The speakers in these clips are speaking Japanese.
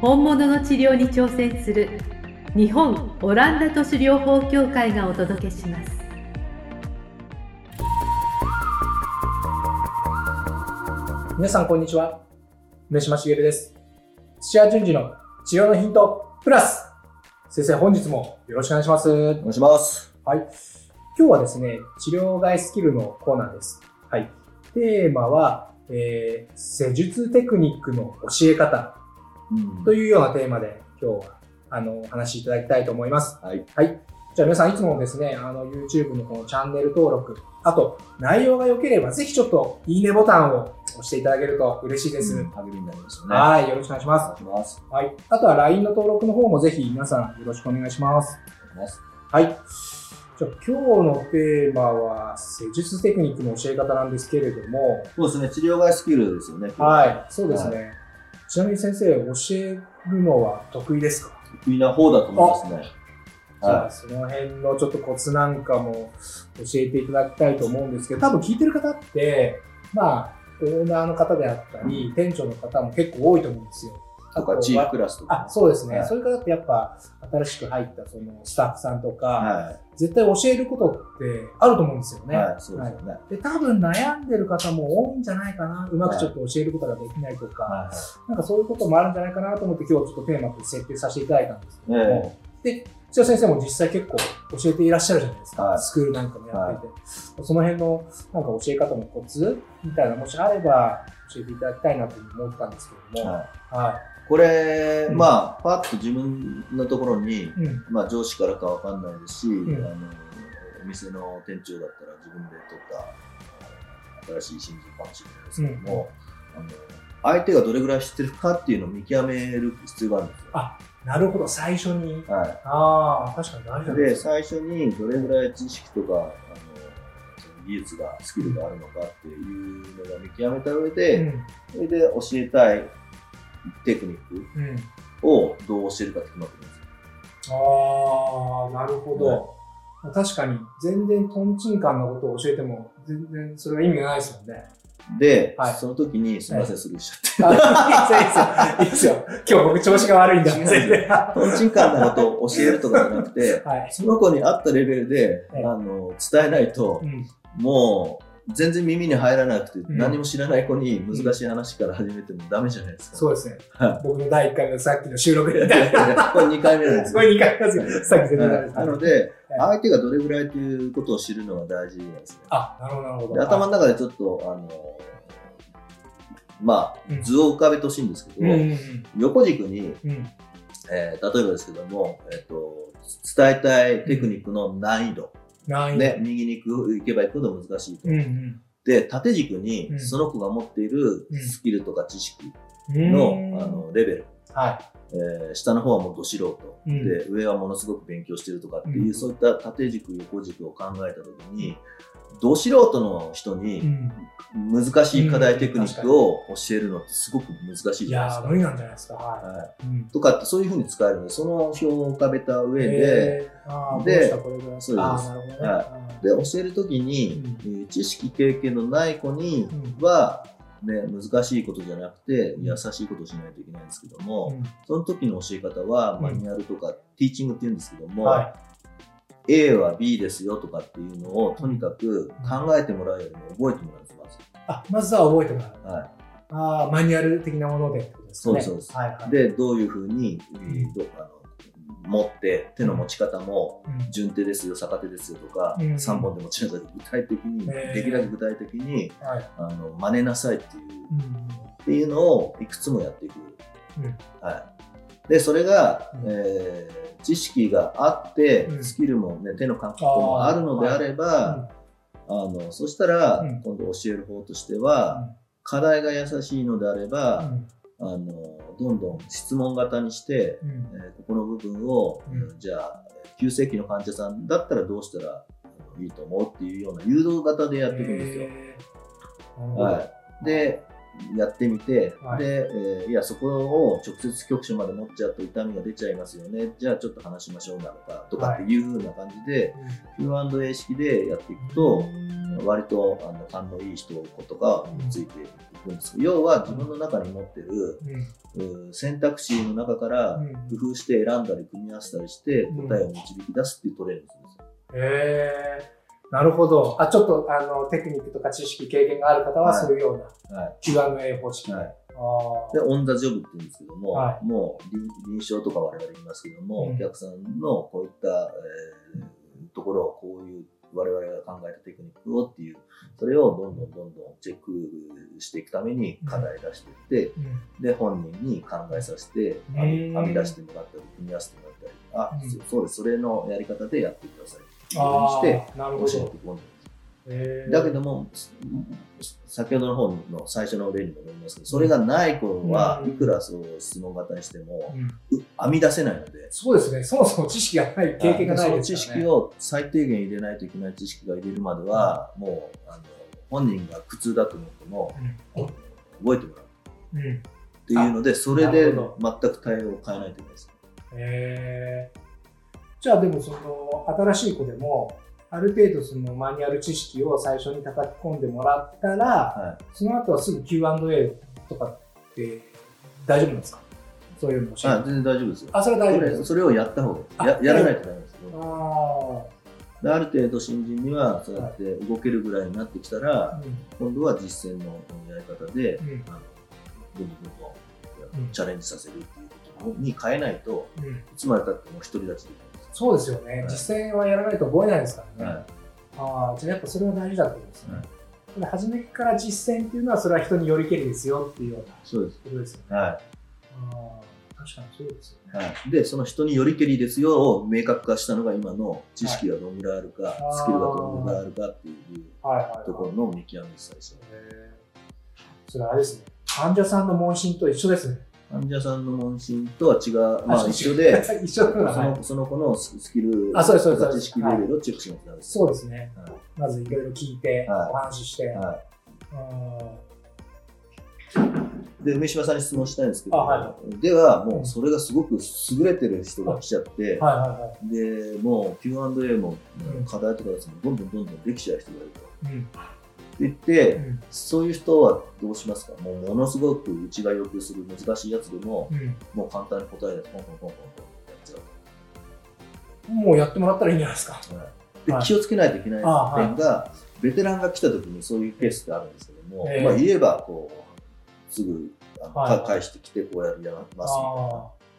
本物の治療に挑戦する日本オランダ都市療法協会がお届けします。皆さんこんにちは。梅島茂です。土屋順次の治療のヒントプラス。先生本日もよろしくお願いします。お願いします。はい。今日はですね治療外スキルのコーナーです。はい。テーマは、えー施術テクニックの教え方。うんというようなテーマで今日はあのお話しいただきたいと思いますはい。はい。じゃあ皆さんいつもですね、あの YouTube のこのチャンネル登録、あと内容が良ければぜひちょっといいねボタンを押していただけると嬉しいです。うん励みになりますよね。はい、よろしくお願いします。いします。はい。あとは LINE の登録の方もぜひ皆さんよろしくお願いします。お願いします。はい。じゃあ今日のテーマは施術テクニックの教え方なんですけれども、そうですね。治療外スキルですよね。はい、そうですね。ちなみに先生、教えるのは得意ですか？得意な方だと思いますね。じゃあ、はその辺のちょっとコツなんかも教えていただきたいと思うんですけど、多分聞いてる方って、まあ、オーナーの方であったり、店長の方も結構多いと思うんですよ。い。とか、チーフクラスとか。あ、そうですね。はいそういう方ってやっぱ、新しく入ったそのスタッフさんとか、は絶対教えることってあると思うんですよい。ね。はい。そうですよね。で、多分悩んでる方も多いんじゃないかな。うまくちょっと教えることができないとか、はなんかそういうこともあるんじゃないかなと思って今日ちょっとテーマと設定させていただいたんですけい。ども、えで、土屋先生も実際結構教えていらっしゃるじゃないですか。はいスクールなんかもやっていて、その辺のなんか教え方のコツみたいなもしあれば教えていただきたいなと思ったんですけえども、はい。はこれ、うんまあ、パッと自分のところに、い。うん。まあ、上司からかわかんないですし、んあの、お店の店長だったら自分で取ったあ新しい新人かもしれないですけども、あの相手がどれぐらい知ってるかっていうのを見極める必要があるんですよ。なるほど、最初に。はい。ああ、確かに大事で。最初にどれぐらい知識とか、あの、その技術が、スキルがあるのかっていうのが見極めた上で、うん。それで教えたいテクニッうん。クをどう教えるかって決まってるんですよ。ああ、なるほど。確かに、全然トンチンカンなことを教えても、全然それは意味がないですもんね。で、はいその時に、すみません、すぐしちゃって。あいいですよ、いいですよ。今日僕調子が悪いんだ。トンチンカンなことを教えるとかじゃなくて、い。その子に合ったレベルで、はいあの、伝えないとう、ん。もう、全然耳に入らなくて、ん何も知らない子に難しい話から始めてもダメじゃないですか。そうですねは。僕の第1回のさっきの収録で。これ2回目なんですよ。これ2回目ですよ。さっきなので、は相手がどれぐらいということを知るのが大事なんですね。あ、なるほど、なるほでど。頭の中でちょっと、あの、まうんあ、図を浮かべてほしいんですけど、横軸に。えー例えばですけども、えっと、伝えたいテクニックの難易度。ね、右に行く行けば行くほど難しいと。うんで、縦軸にうん。その子が持っているうんスキルとか知識うん。の,、うん。あのレベル、はえー下の方はもうど素人、うん。で、上はものすごく勉強してるとかっていう、うん。そういった縦軸、横軸を考えたときに、ど素人の人にん。難しい課題テクニックを教えるのってすごく難しいじゃないですか。無理なんじゃないですか。ははい。とかってそういうふうに使えるので、その表を浮かべた上で、でそうです。で、教えるときに、知識経験のない子にうん。は、ね、難しいことじゃなくて、うん優しいことをしないといけないんですけども、うんその時の教え方は、うんマニュアルとか、ティーチングって言うんですけども、は A は B ですよとかっていうのを、とにかく考えてもらうよりも覚えてもらうんです、まず。あ、まずは覚えてもらう。はああ、マニュアル的なものでってことですかね。そうですそうですはいはい。い、で、どういうふうに、えーどあの持って、手の持ち方も、うん。順手ですよ、逆手ですよとか、うん。3本で持ちなさいと具体的に、できるだけ具体的にはい。あの真似なさいっていう、うん。っていうのをいくつもやっていく。うん。はい、で、それが、うん。えー知識があって、うん。スキルも、ね、手の感覚もあるのであれば、あのそしたら、うん。今度教える方としては、課題が優しいのであれば、あのどんどん質問型にして、うん。えーここの部分を、うん。じゃあ急性期の患者さんだったらどうしたらいいと思うっていうような誘導型でやっていくんですよ。はい、でやってみて、はい。で、えーいやそこを直接局所まで持っちゃうと痛みが出ちゃいますよね。じゃあちょっと話しましょうなのかとかっていう風な感じで、Q&A 式でやっていくと、割とあの勘のいい人とかについていくんです。要は自分の中に持ってるうん。選択肢の中からうん。工夫して選んだり組み合わせたりしてうん。答えを導き出すっていうトレーニングするんですよ。へえなるほど。あ、ちょっとあのテクニックとか知識、経験がある方ははい。そういうようなはい。Q&A 方式。はい。あで、オン・ザ・ジョブって言うんですけども、はもう臨臨床とか我々言いますけども、うん。お客さんのこういった、えーところをこういう我々が考えたテクニックをっていう、それをどんどんどんどんチェックしていくために課題出していって、うん。で、本人に考えさせて、編み出してもらったり、組み合わせてもらったり、あ、うん。そそうです、それのやり方でやってくださいっていうふうにあして、教えてい。くんだけども、先ほどの方の最初の例にもなりますけど、それがない頃はうんいくらそう質問型にしても、うんう編み出せないので、そうですね。そもそも知識がない、経験がないそのですからね。知識を最低限入れないといけない知識が入れるまでは、もうあの本人が苦痛だと思っても、うん覚えてもらううん。へっていうので、それなで全く対応を変えないといけないです。え。じゃあでもその新しい子でも、ある程度そのマニュアル知識を最初に叩き込んでもらったら、はその後はすぐ Q&A とかって大丈夫なんですか？そういうのを教い、えてはい、全然大丈夫ですよ。あ、それは大丈夫です。それをやった方がいいあややらないとダメですけどあである程度新人にはそうやって動けるぐらいになってきたら、あ。今度は実践のやり方で、うん。うんあのどんどんどんチャレンジさせるっていうことに変えないと、うん。いつまでたっても独り立ちできそうですよね。はい実践はやらないと覚えないですからね。ああ、じゃあやっぱそれは大事だってことですね。はいで初めから実践っていうのはそれは人によりけりですよっていうようなそうです。ことですよね。はああ、確かにそうですよね。い。はい。で、その人によりけりですよを明確化したのが今の知識がどのぐらいあるか、あースキルがどのぐらいあるかっていうはいはい、はい。ところの見極め最初。へえそれあれですね。患者さんの問診と一緒ですね。患者さんの問診とは違う、まあ一緒で、一緒そはいのその子のスキル、あそうですそう知識レベルをチェックしないとダメです。そうですね。はいまずいろいろ聞いて、はいお話しして。はうんい。で、梅島さんに質問したいんですけど、あはでは、もうそれがすごく優れてる人が来ちゃって、はいはいはい。で、もう Q&A もうん課題とかですね、どんどんどんどんできちゃう人がいると。うん言って、うんそういう人はどうしますか？もうものすごくうちが要求する難しいやつでも、うんもう簡単に答えでポンポンポンポンポンやっちゃう。もうやってもらったらいいんじゃないですか。ではい気をつけないといけない点が、ベテランが来た時にそういうケースってあるんですけども、ええまあ、言えばこうすぐあの、はいか返してきてこうやりますみたいな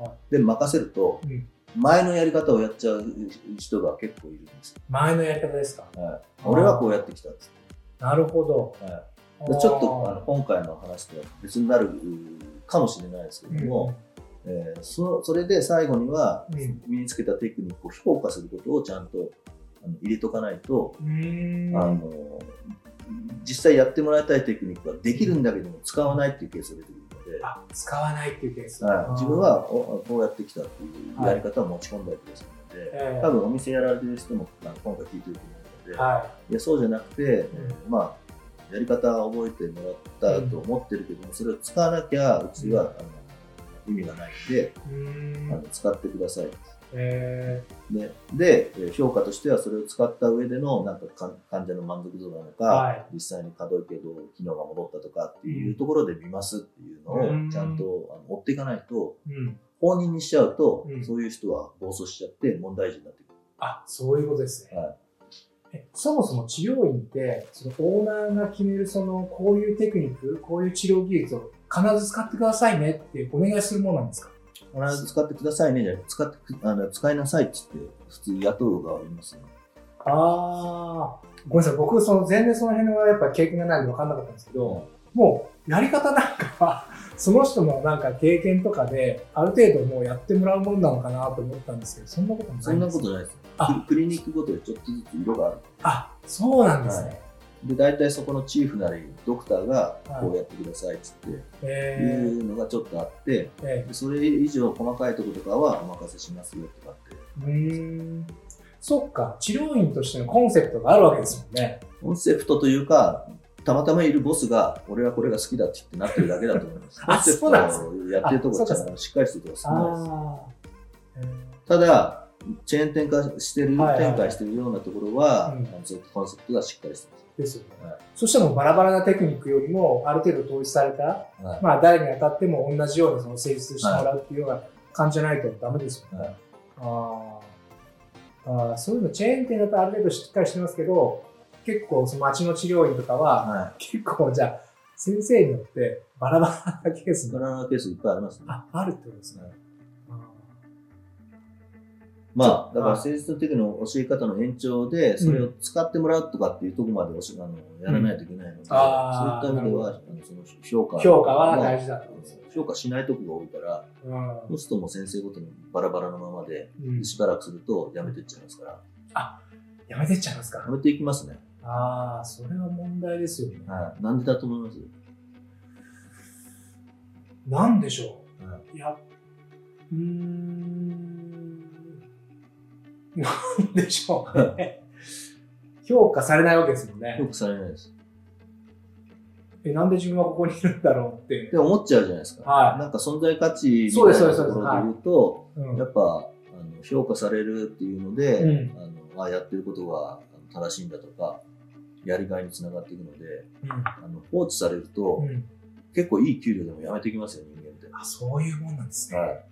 ああ。で任せるとうん前のやり方をやっちゃう人が結構いるんですよ、前のやり方ですか。はい、俺はこうやってきたっつっなるほど。て、はい、でちょっとあの今回の話とは別になるかもしれないですけども、えーそそれで最後にはうん。身につけたテクニックを評価することをちゃんとあの入れとかないと、あの実際やってもらいたいテクニックはできるんだけども使わないっていうケースが出てくるので、あ使わないっていうケース。はい、自分はおこうやってきたっていうやり方を持ち込んだりするので、ええ多分お店やられてる人も今回聞いてると思う。ので、はい。やそうじゃなくて、えーまあやり方は覚えてもらったと思ってるけども、それを使わなきゃうちは、あの意味がないんで、い。うーん。あの使ってください。えでで、えー評価としてはそれを使った上でのなんかか患者の満足度なのか、はい。実際に可動域がどう機能が戻ったとかっていうところで見ますっていうのうん。をちゃんとあの追っていかないと、ーうん。放任にしちゃうと、うん。そういう人は暴走しちゃって問題児になってくる。あ、そういうことですね。はい。えそもそも治療院って、そのオーナーが決める、その、こういうテクニック、こういう治療技術を必ず使ってくださいねってお願いするものなんですか？必ず使ってくださいねじゃ使ってくあの使いなさいって言って普通雇う側がいますよ、ああ、ごめんなさい。僕、その、全然その辺はやっぱ経験がないんで分かんなかったんですけど、もう、やり方なんかは、その人のなんか経験とかで、ある程度もうやってもらうもんなのかなと思ったんですけど、そんなこともないそんなですことないですククリニックごとでちょっとずつ色がある。あ、そうなんですね。で大体そこのチーフなりドクターがこうやってくださいっつっていえうのがちょっとあってでそれ以上細かいところとかはお任せしますよとかって。ー、うーん。そっか、治療院としてのコンセプトがあるわけですもんね。コンセプトというかたまたまいるボスが俺はこれが好きだって言ってなってるだけだと思います。あコンセプトそうなんです。をやってるところちゃんとしっかりしてるところ少ないです。ただチェーン展開してる、はいはいはい展開してるようなところは、うんあのそういったコンセプトがしっかりしてます。ですよね。はいそしたらもうバラバラなテクニックよりも、ある程度統一された、はいまあ誰に当たっても同じようなその成立してもらうっていうような感じじゃないとダメですよね。はいあーあー、そういうのチェーン店だとある程度しっかりしてますけど、結構その町の治療院とかは、は結構じゃあ先生によってバラバラなケースバラバラケースいっぱいありますね。ああるってことですね。あまあ、だからはい。誠実の時の教え方の延長で、それを使ってもらうとかっていうところまでおしあのやらないといけないので、そういった意味では、なあのその評価ー評価は大事だと思うんですよ。評価しないとこが多いから、うん。そうするともう先生ごとにバラバラのままで、うん。しばらくするとやめていっちゃいますから、やめてっちゃいますか。やめていきますね。ああ、それは問題ですよね。はい。なんでだと思います？なんでしょう、、はいや、うーん、なんでしょうね。評価されないわけですもん評ね。価されないです。え、なんで自分はここにいるんだろうってで。思っちゃうじゃないですか。はいなんか存在価値みたそういなところで言うと、うんやっぱあの評価されるっていうので、うんあのあやってることが正しいんだとか、やりがいにつながっていくので、あの放置されると、うんうん結構いい給料でもやめてきますよ、人間って。あ、そういうもんなんですね。はい。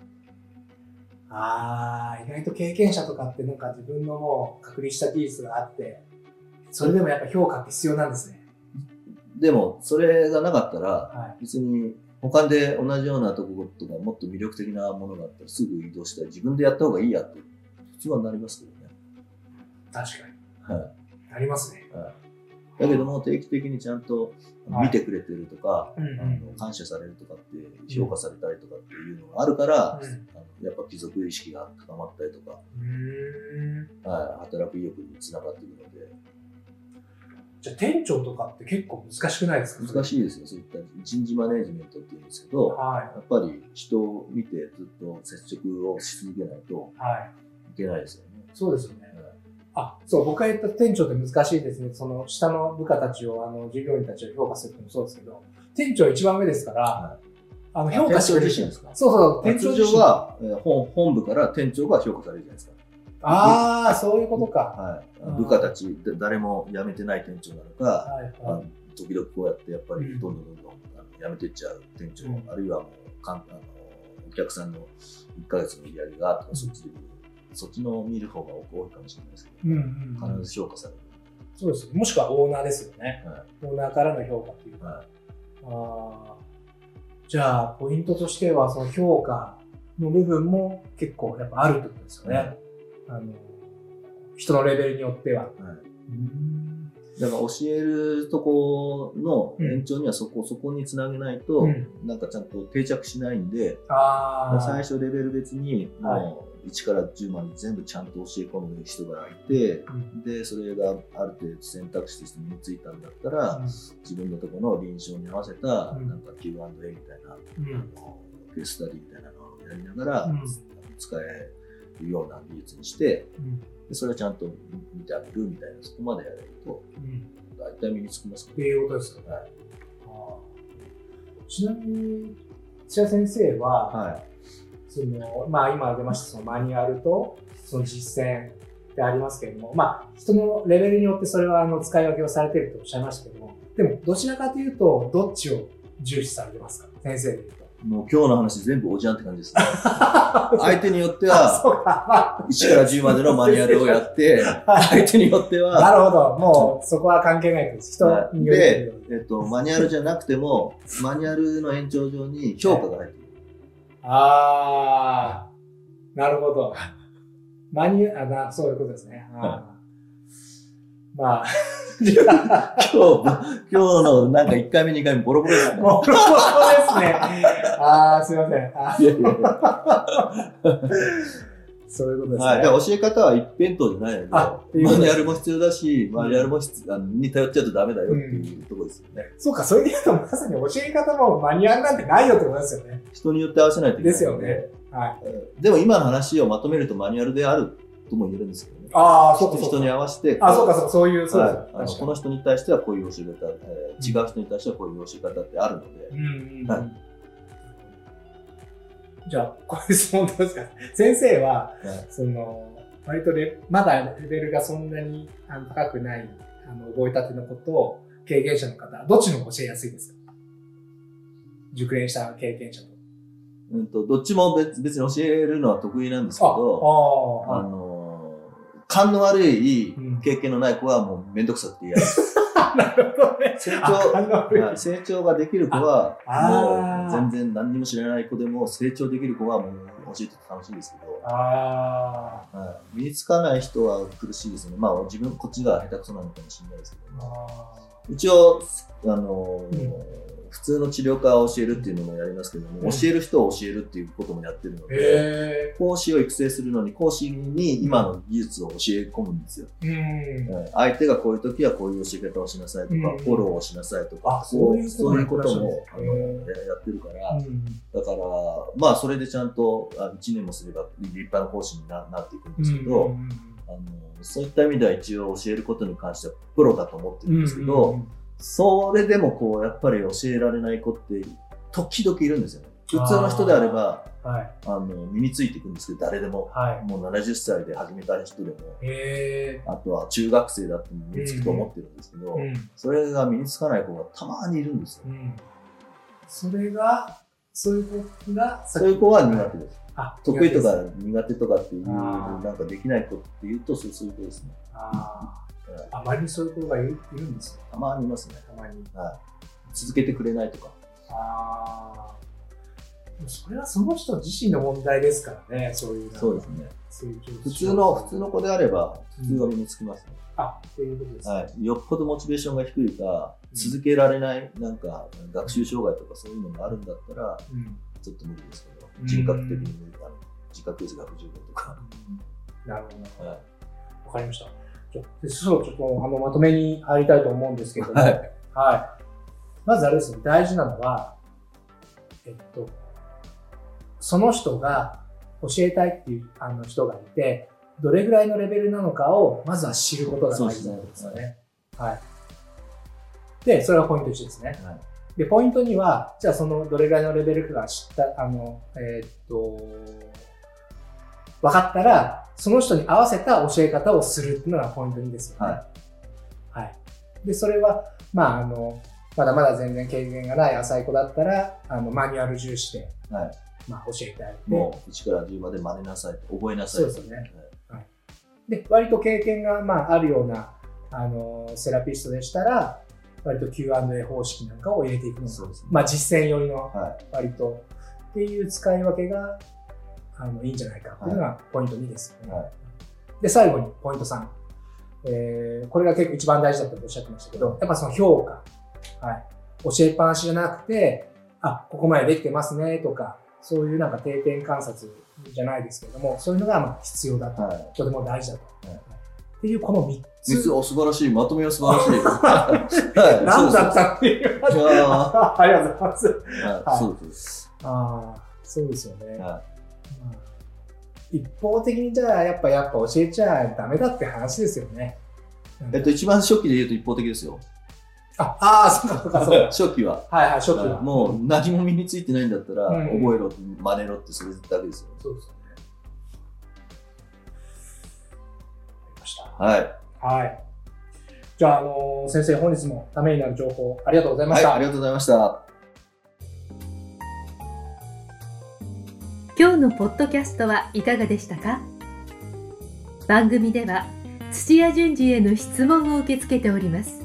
ああ、意外と経験者とかってなんか自分のもう確立した技術があって、それでもやっぱ評価って必要なんですね。でも、それがなかったら、は別に他で同じようなところとかもっと魅力的なものがあったらすぐ移動したり自分でやった方がいいやって普通はなりますけどね。い。確かに。はい。ありますね。だけども定期的にちゃんと見てくれてるとか、うんうんあの感謝されるとかって評価されたりとかっていうのがあるから、うんあのやっぱ貴族意識が高まったりとか。はい、働く意欲につながっていくのでじゃあ店長とかって結構難しくないですか？難しいですよそういった人事マネジメントっていうんですけど、はやっぱり人を見てずっと接触をし続けないとい。はい。いけないですよね。そうですよね。あ、そう、僕が言った店長って難しいですね。その下の部下たちを、あの、従業員たちを評価するってもそうですけど、店長一番上ですから、はあの、評価してくれる店長自身ですか？そうそう、店長通自身常。は、えー本本部から店長が評価されるじゃないですか。ああ、そういうことか。はい部下たちで誰も辞めてない店長なのか、はいあのはい。時々こうやってやっぱりうんどんどんどんどんあの辞めていっちゃう店長、うんあるいはもうかんあのお客さんの1ヶ月の売り上げがとかそっちでそっちの見る方が多いかもしれないですけうんど、うんうん必ず評価される。そうですよ。もしくはオーナーですよね。はオーナーからの評価っていうか。はいああ。じゃあ、ポイントとしては、その評価の部分も結構やっぱあるってことですよね。はいあの、人のレベルによっては。はいうん。だから教えるとこの延長にはそこ、そこにつなげないと、うんなんかちゃんと定着しないんで。最初レベル別にはいもう1から10まで全部ちゃんと教え込む人がいて、うんで、それがある程度選択肢として身についたんだったら、自分のところの臨床に合わせた、うんなんか Q&A みたいな、うん。あのケーススタディみたいなのをやりながら、うん使えるような技術にして、うん。でそれをちゃんと見てあげるみたいな、そこまでやれると、うん。大体身につきますかっていうことですよね。はいちなみに、土屋先生は、ら。はい。そのまあ、今出ましたそのマニュアルとその実践ってありますけれども、まあ、人のレベルによってそれはあの使い分けをされてるとおっしゃいましたけども、でもどちらかというと、どっちを重視されてますか？先生で言うと。もう今日の話全部おじゃんって感じですね。相手によっては、そうか。1から10までのマニュアルをやって、相手によっては、なるほど。もうそこは関係ないです。人によでる、えっと、マニュアルじゃなくても、マニュアルの延長上に評価が入ってる。ああ、なるほど。マニュあなそういうことですね。あーまあ、今日、今日のなんか1回目、2回目、ボロボロですね。もう、そうですね。ああ、すいません。あいやいやいやそういうことですね。はい。教え方は一辺倒じゃないので、マニュアルも必要だし、マニュアルも必あのに頼っちゃうとダメだよっていうところですよね。そうか、それで言うとまさに教え方もマニュアルなんてないよってことですよね。人によって合わせないといけないですよ。ね。はい。でも今の話をまとめるとマニュアルであるとも言えるんですけどね。ああ、そうか、人にか。合わせて、あ、そうか、そうか、そういう、そうですはい、あのこの人に対してはこういう教え方、えー違う人に対してはこういう教え方ってあるので、うんうんうんはいじゃあ、こういう質問どうですか？先生は、はいその、割とレまだレベルがそんなに高くない、あの、覚えたてのことを、経験者の方、どっちの方が教えやすいですか？熟練した経験者と。うん、とどっちも別別に教えるのは得意なんですけど、ああ、あのー勘の悪いうん経験のない子はもうめんどくさくて嫌です。なるほどね。成あ長、成長ができる子は、もう全然何にも知らない子でも成長できる子はもう教えてて楽しいんですけど、あはい、身につかない人は苦しいですね。まあ自分、こっちが下手くそなのかもしれないですけーど、あ一応、あのーうん普通の治療科を教えるっていうのもやりますけども、うん。教える人を教えるっていうこともやってるのーで、へ講師を育成するのに講師に今の技術を教え込むんですよ。え。うん。はい。相手がこういう時はこういう教え方をしなさいとか、うん。フォローをしなさいとか、あそういうことそういうこともあのややってるから、うん。だから、まあそれでちゃんとあ1年もすれば立派な講師にななっていくんですけど、うんあのそういった意味では一応教えることに関してはプロだと思ってるんですけど、うんうんそれでもこうやっぱり教えられない子って時々いるんですよね。普通の人であればはい。あの身についていくんですけど誰でもはい。もう70歳で始めた人でも。あとは中学生だって身につくと思ってるんですけど、うん。それが身につかない子がたまにいるんですよ。うん。それが、そういう子が、そういう子は苦手です。あ、得意とか苦手とかっていう、なんかできない子っていうと、そういう子ですね。あーあまりそういう子がいるいるんですよ。たまにいますね。たまに。はい。続けてくれないとか。ああ。それはその人自身の問題ですからね、そういう。そうですね。普通の、普通の子であれば、普通は身につきますね。あ、っていうことですね。はい。よっぽどモチベーションが低いか、うん続けられない、なんか、学習障害とかそういうのがあるんだったら、うん。ちょっと無理ですけどう、ん人格的に無理あの自覚率が不十分とか。なるほど。はい。わかりました。じゃあでそろそろちょっとあのまとめに入りたいと思うんですけれども、はいはいまずあれですね、大事なのは、えっと、その人が教えたいっていうあの人がいて、どれぐらいのレベルなのかをまずは知ることが大事なんですよね。はい。で、それがポイント1ですね。はい。で、ポイント2は、じゃあそのどれぐらいのレベルかが知った、あの、えーっと、分かったら、その人に合わせた教え方をするっていうのがポイント2ですよね。ははい。で、それは、まあ、あの、まだまだ全然経験がない浅い子だったら、あの、マニュアル重視で、はい。まあ、教えてあげて、もう1から10まで真似なさい、覚えなさい。そうですよねで、割と経験が、まあ、あるような、あの、セラピストでしたら、割と Q&A 方式なんかを入れていくのがそうですね。まあ、実践寄りのは割とっていう使い分けがあのいいんじゃないかっていうのがポイント2ですよね。はいで、最後にポイント3。えーこれが結構一番大事だとおっしゃってましたけど、やっぱその評価。はい。教えっぱなしじゃなくて、あ、ここまでできてますねとか、そういうなんか定点観察じゃないですけれども、そういうのがまあ必要だと。はい。とても大事だと。はいっていうこの3つ。三つ、お素晴らしい。まとめは素晴らしい。はい。何だったっていう。そうですいやーありがとうございます。は。はいいそうです。ああ、そうですよね。はまあ一方的にじゃあやっぱやっぱ教えちゃダメだって話ですよね。い。えっと、一番初期で言うと一方的ですよ。ああー、そうかそうかそうか。初期は。はいはい、初期は。もう何も身についてないんだったら、うん覚えろ、真似ろってそれだけですよ。そうですよね。わかりました。はい。はい。じゃあ、あのー先生、本日もためになる情報ありがとうございまはい、した。ありがとうございました。今日のポッドキャストはいかがでしたか？番組では土屋順次への質問を受け付けております。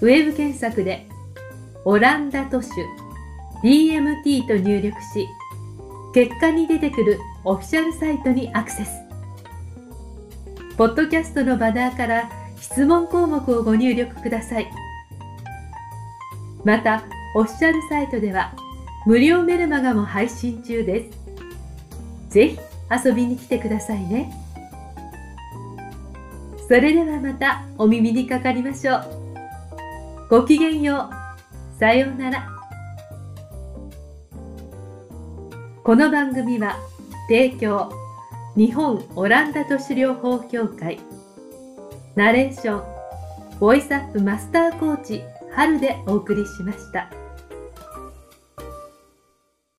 ウェブ検索で「オランダ都市 DMT」と入力し結果に出てくるオフィシャルサイトにアクセス。ポッドキャストのバナーから質問項目をご入力ください。またオフィシャルサイトでは無料メルマガも配信中です。ぜひ遊びに来てくださいね。それではまたお耳にかかりましょう。ごきげんよう。さようなら。この番組は提供日本オランダ都市療法協会ナレーションボイスアップマスターコーチ春でお送りしました。